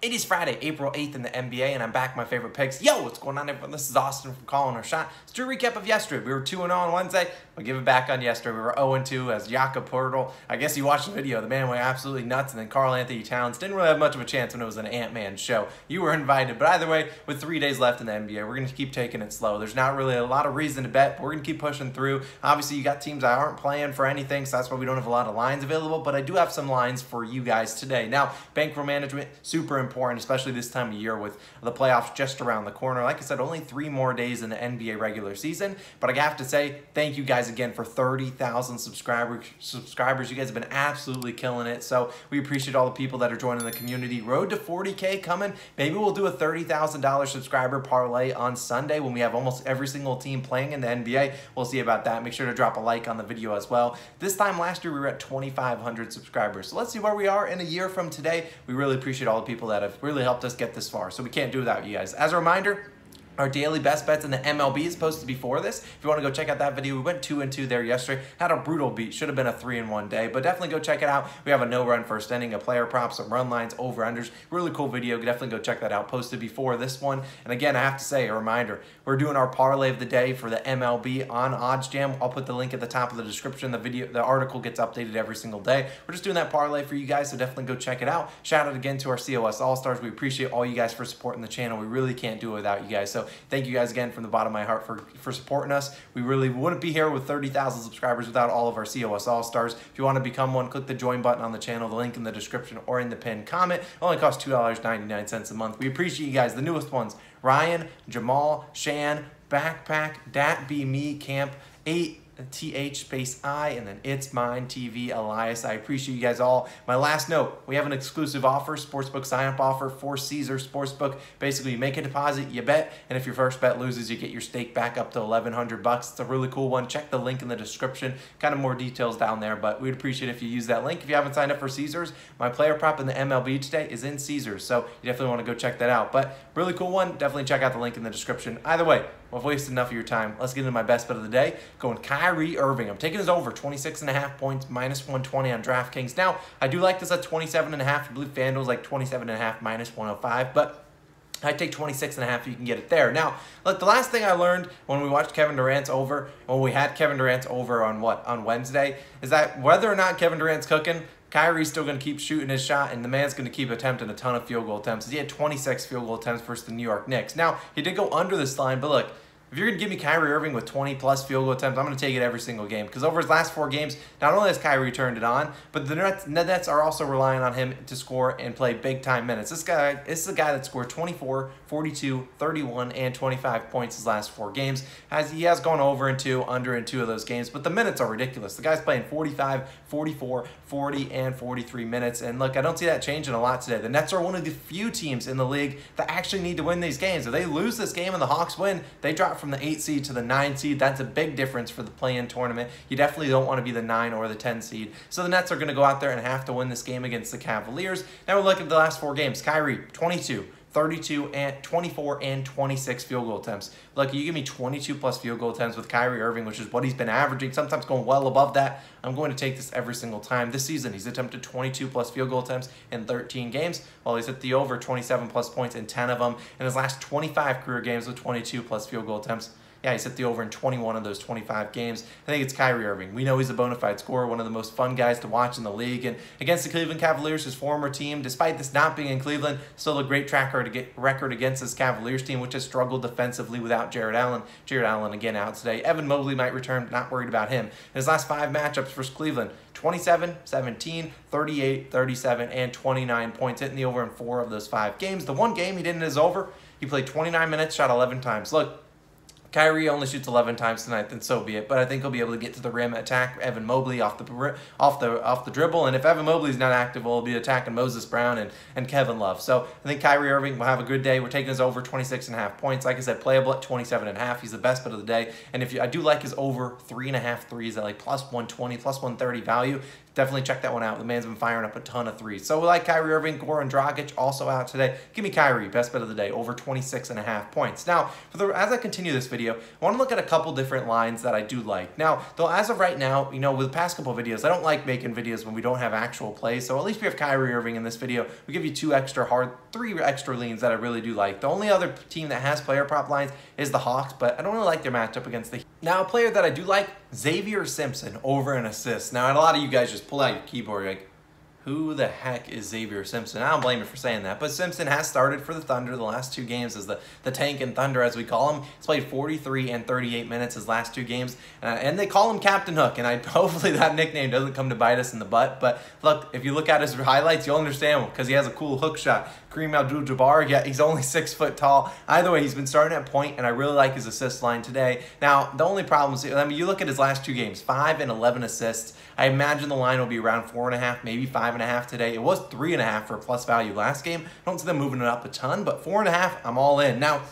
It is Friday, April 8th in the NBA, and I'm back with my favorite picks. Yo, what's going on, everyone? This is Austin from Calling Our Shot. Do a recap of yesterday. We were 2-0 on Wednesday. We'll give it back on yesterday. We were 0-2 as Jakob Poeltl. I guess you watched the video. The man went absolutely nuts, and then Karl-Anthony Towns didn't really have much of a chance when it was an Ant-Man show. You were invited, but either way, with three days left in the NBA, we're going to keep taking it slow. There's not really a lot of reason to bet, but we're going to keep pushing through. Obviously, you got teams that aren't playing for anything, so that's why we don't have a lot of lines available, but I do have some lines for you guys today. Now, bankroll management, super important, especially this time of year with the playoffs just around the corner. Like I said, only three more days in the NBA regular season, but I have to say thank you guys again for 30,000 subscribers. Subscribers, you guys have been absolutely killing it. So we appreciate all the people that are joining the community. Road to 40k coming. Maybe we'll do a $30,000 subscriber parlay on Sunday when we have almost every single team playing in the NBA. We'll see about that. Make sure to drop a like on the video as well. This time last year we were at 2,500 subscribers. So let's see where we are in a year from today. We really appreciate all the people that have really helped us get this far. So we can't do without you guys. As a reminder, our daily best bets in the MLB is posted before this. If you want to go check out that video, we went two and two there yesterday. Had a brutal beat. Should have been a three in one day, but definitely go check it out. We have a no run first inning, a player prop, some run lines, over unders. Really cool video. Definitely go check that out. Posted before this one. And again, I have to say a reminder: we're doing our parlay of the day for the MLB on OddsJam. I'll put the link at the top of the description. The video, the article gets updated every single day. We're just doing that parlay for you guys, so definitely go check it out. Shout out again to our COS All Stars. We appreciate all you guys for supporting the channel. We really can't do it without you guys. So thank you guys again from the bottom of my heart for, for supporting us. We really wouldn't be here with 30,000 subscribers without all of our COS All-Stars. If you want to become one, click the join button on the channel, the link in the description or in the pinned comment. It only costs $2.99 a month. We appreciate you guys, the newest ones. Ryan, Jamal, Shan, Backpack, Dat Be Me, Camp, 8, TH space I, and then It's Mine TV Elias. I appreciate you guys all. My last note, we have an exclusive offer, sportsbook sign-up offer for Caesar Sportsbook. Basically, you make a deposit, you bet, and if your first bet loses, you get your stake back up to 1100 bucks. It's a really cool one. Check the link in the description. Kind of more details down there, but we'd appreciate if you use that link. If you haven't signed up for Caesars, my player prop in the MLB today is in Caesars, so you definitely want to go check that out. But really cool one. Definitely check out the link in the description. Either way, I've wasted enough of your time. Let's get into my best bet of the day. Going Kyrie Irving. I'm taking his over 26 and a half points, minus 120 on DraftKings. Now, I do like this at 27 and a half. I believe FanDuel's like 27 and a half, minus 105, but I take 26 and a half, you can get it there. Now, look, the last thing I learned when we watched Kevin Durant's over, when we had Kevin Durant's over on what, on Wednesday, is that whether or not Kevin Durant's cooking, Kyrie's still going to keep shooting his shot, and the man's going to keep attempting a ton of field goal attempts. He had 26 field goal attempts versus the New York Knicks. Now, he did go under this line, but look, if you're going to give me Kyrie Irving with 20 plus field goal attempts, I'm going to take it every single game. Because over his last four games, not only has Kyrie turned it on, but the Nets, Nets are also relying on him to score and play big time minutes. This guy, this is a guy that scored 24, 42, 31, and 25 points his last four games. Has He has gone over in two, under in two of those games, but the minutes are ridiculous. The guy's playing 45, 44, 40, and 43 minutes. And look, I don't see that changing a lot today. The Nets are one of the few teams in the league that actually need to win these games. If they lose this game and the Hawks win, they drop from the 8 seed to the 9 seed. That's a big difference for the play-in tournament. You definitely don't want to be the 9 or the 10 seed. So the Nets are going to go out there and have to win this game against the Cavaliers. Now we look at the last four games. Kyrie, 22. 32 and 24 and 26 field goal attempts. Look, you give me 22 plus field goal attempts with Kyrie Irving, which is what he's been averaging, sometimes going well above that. I'm going to take this every single time. This season, he's attempted 22 plus field goal attempts in 13 games, while he's hit the over 27 plus points in 10 of them. In his last 25 career games with 22 plus field goal attempts, yeah, he's hit the over in 21 of those 25 games. I think it's Kyrie Irving. We know he's a bona fide scorer, one of the most fun guys to watch in the league. And against the Cleveland Cavaliers, his former team, despite this not being in Cleveland, still a great tracker to get record against this Cavaliers team, which has struggled defensively without Jarrett Allen. Jarrett Allen again out today. Evan Mobley might return, not worried about him. In his last five matchups versus Cleveland, 27, 17, 38, 37, and 29 points, hitting the over in four of those five games. The one game he didn't is over, he played 29 minutes, shot 11 times. Look, Kyrie only shoots 11 times tonight, then so be it. But I think he'll be able to get to the rim, attack Evan Mobley off the off the off the dribble. And if Evan Mobley's not active, we'll be attacking Moses Brown and, and Kevin Love. So I think Kyrie Irving will have a good day. We're taking his over 26 and a half points. Like I said, playable at 27 and a half. He's the best bet of the day. And if you, I do like his over three and a half threes at like plus 120, plus 130 value. Definitely check that one out. The man's been firing up a ton of threes. So we like Kyrie Irving, Goran Dragic also out today. Give me Kyrie, best bet of the day, over 26 and a half points. Now, for the as I continue this video, I want to look at a couple different lines that I do like. Now, though as of right now, you know, with the past couple videos, I don't like making videos when we don't have actual plays. So at least we have Kyrie Irving in this video. We give you two extra hard, three extra leans that I really do like. The only other team that has player prop lines is the Hawks, but I don't really like their matchup against the Now, a player that I do like, Xavier Simpson over an assist. Now, a lot of you guys just pull out your keyboard, like, who the heck is Xavier Simpson? I don't blame you for saying that, but Simpson has started for the Thunder the last two games as the, the tank and Thunder, as we call him. He's played 43 and 38 minutes his last two games, uh, and they call him Captain Hook, and I hopefully that nickname doesn't come to bite us in the butt, but look, if you look at his highlights, you'll understand because he has a cool hook shot. Kareem Abdul-Jabbar, yeah, he's only six foot tall. Either way, he's been starting at point, and I really like his assist line today. Now, the only problem is, I mean, you look at his last two games, five and 11 assists. I imagine the line will be around four and a half, maybe five and a half today. It was three and a half for plus value last game. I don't see them moving it up a ton, but four and a half, I'm all in. Now,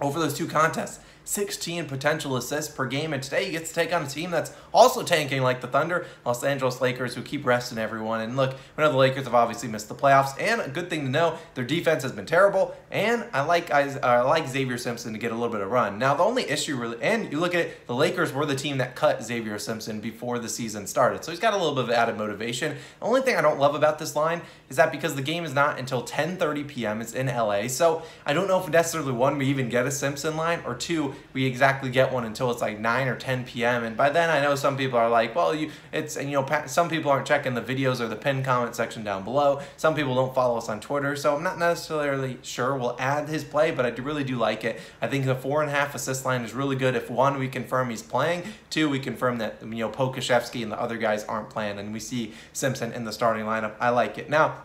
over those two contests, 16 potential assists per game. And today he gets to take on a team that's also tanking like the Thunder, Los Angeles Lakers, who keep resting everyone. And look, we know the Lakers have obviously missed the playoffs. And a good thing to know, their defense has been terrible. And I like I, uh, like Xavier Simpson to get a little bit of run. Now, the only issue really, and you look at it, the Lakers were the team that cut Xavier Simpson before the season started. So he's got a little bit of added motivation. The only thing I don't love about this line is that because the game is not until 10.30 p.m., it's in LA. So I don't know if necessarily one, we even get a Simpson line, or two, we exactly get one until it's like 9 or 10 p.m. And by then, I know some people are like, well, you, it's, and you know, some people aren't checking the videos or the pinned comment section down below. Some people don't follow us on Twitter. So I'm not necessarily sure we'll add his play, but I really do like it. I think the four and a half assist line is really good. If one, we confirm he's playing. Two, we confirm that, you know, Pokusevski and the other guys aren't playing. And we see Simpson in the starting lineup. I like it. Now,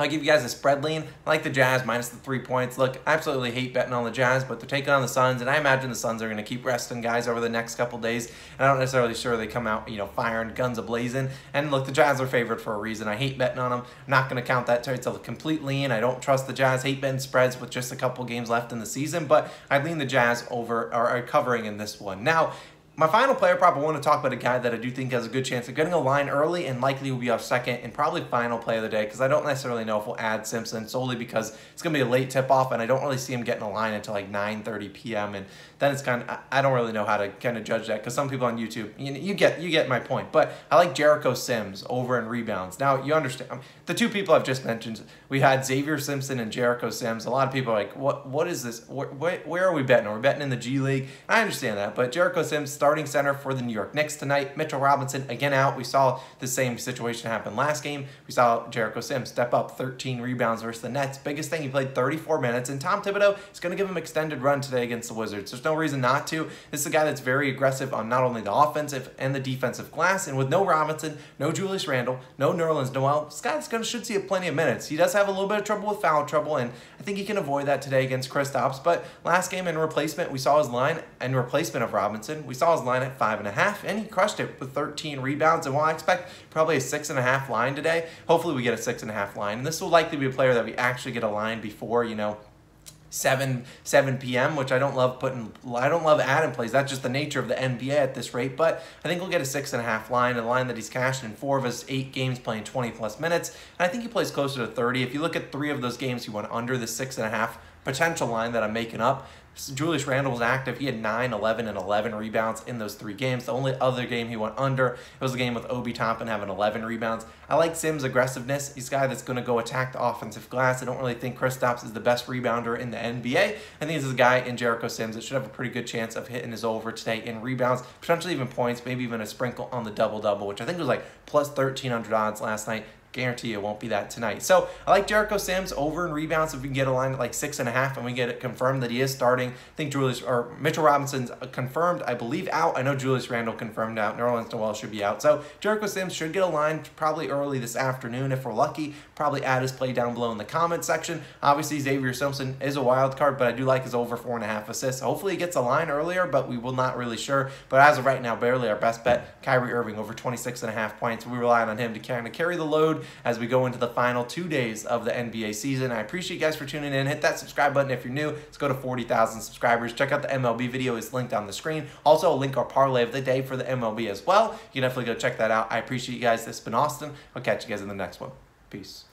I'll give you guys a spread lean. I like the Jazz minus the three points. Look, I absolutely hate betting on the Jazz, but they're taking on the Suns, and I imagine the Suns are going to keep resting guys over the next couple days. And I'm not necessarily sure they come out, you know, firing guns ablazing. And look, the Jazz are favored for a reason. I hate betting on them. I'm not going to count that it's a complete lean. I don't trust the Jazz. Hate betting spreads with just a couple games left in the season, but I lean the Jazz over or covering in this one. Now, my final player prop, I want to talk about a guy that I do think has a good chance of getting a line early and likely will be off second and probably final play of the day because I don't necessarily know if we'll add Simpson solely because it's going to be a late tip-off and I don't really see him getting a line until like 9.30 p.m. and then it's kind of, I don't really know how to kind of judge that because some people on YouTube, you, you get you get my point. But I like Jericho Sims over in rebounds. Now, you understand, um, the two people I've just mentioned, we had Xavier Simpson and Jericho Sims. A lot of people are like, what what is this? Where, where are we betting? Are we betting in the G League? I understand that, but Jericho Sims starting starting center for the New York Knicks tonight. Mitchell Robinson again out. We saw the same situation happen last game. We saw Jericho Sims step up 13 rebounds versus the Nets. Biggest thing, he played 34 minutes, and Tom Thibodeau is going to give him extended run today against the Wizards. There's no reason not to. This is a guy that's very aggressive on not only the offensive and the defensive glass, and with no Robinson, no Julius Randle, no Nerlens Noel, guy's going to should see plenty of minutes. He does have a little bit of trouble with foul trouble, and I think he can avoid that today against Kristaps. But last game in replacement, we saw his line and replacement of Robinson. We saw his line at five and a half, and he crushed it with 13 rebounds. And while I expect probably a six and a half line today, hopefully we get a six and a half line. And this will likely be a player that we actually get a line before, you know, 7 7 p.m., which I don't love putting. I don't love adding plays. That's just the nature of the NBA at this rate. But I think we'll get a six and a half line, a line that he's cashed in four of his eight games, playing 20 plus minutes. And I think he plays closer to 30. If you look at three of those games, he went under the six and a half potential line that I'm making up. Julius Randle was active. He had 9, 11, and 11 rebounds in those three games. The only other game he went under it was the game with Obi Toppin having 11 rebounds. I like Sims' aggressiveness. He's a guy that's going to go attack the offensive glass. I don't really think Kristaps is the best rebounder in the NBA. I think this is a guy in Jericho Sims that should have a pretty good chance of hitting his over today in rebounds, potentially even points, maybe even a sprinkle on the double-double, which I think was like plus 1,300 odds last night. Guarantee it won't be that tonight. So I like Jericho Sims over in rebounds if we can get a line at like six and a half and we get it confirmed that he is starting. I think Julius or Mitchell Robinson's uh, confirmed, I believe, out. I know Julius Randle confirmed out. Nerlens Noel should be out. So Jericho Sims should get a line probably early this afternoon if we're lucky. Probably add his play down below in the comment section. Obviously, Xavier Simpson is a wild card, but I do like his over four and a half assists. Hopefully, he gets a line earlier, but we will not really sure. But as of right now, barely our best bet, Kyrie Irving over 26 and a half points. We rely on him to kind of carry the load as we go into the final two days of the NBA season. I appreciate you guys for tuning in. Hit that subscribe button if you're new. Let's go to 40,000 subscribers. Check out the MLB video. It's linked on the screen. Also, I'll link our parlay of the day for the MLB as well. You can definitely go check that out. I appreciate you guys. This has been Austin. I'll catch you guys in the next one. Peace.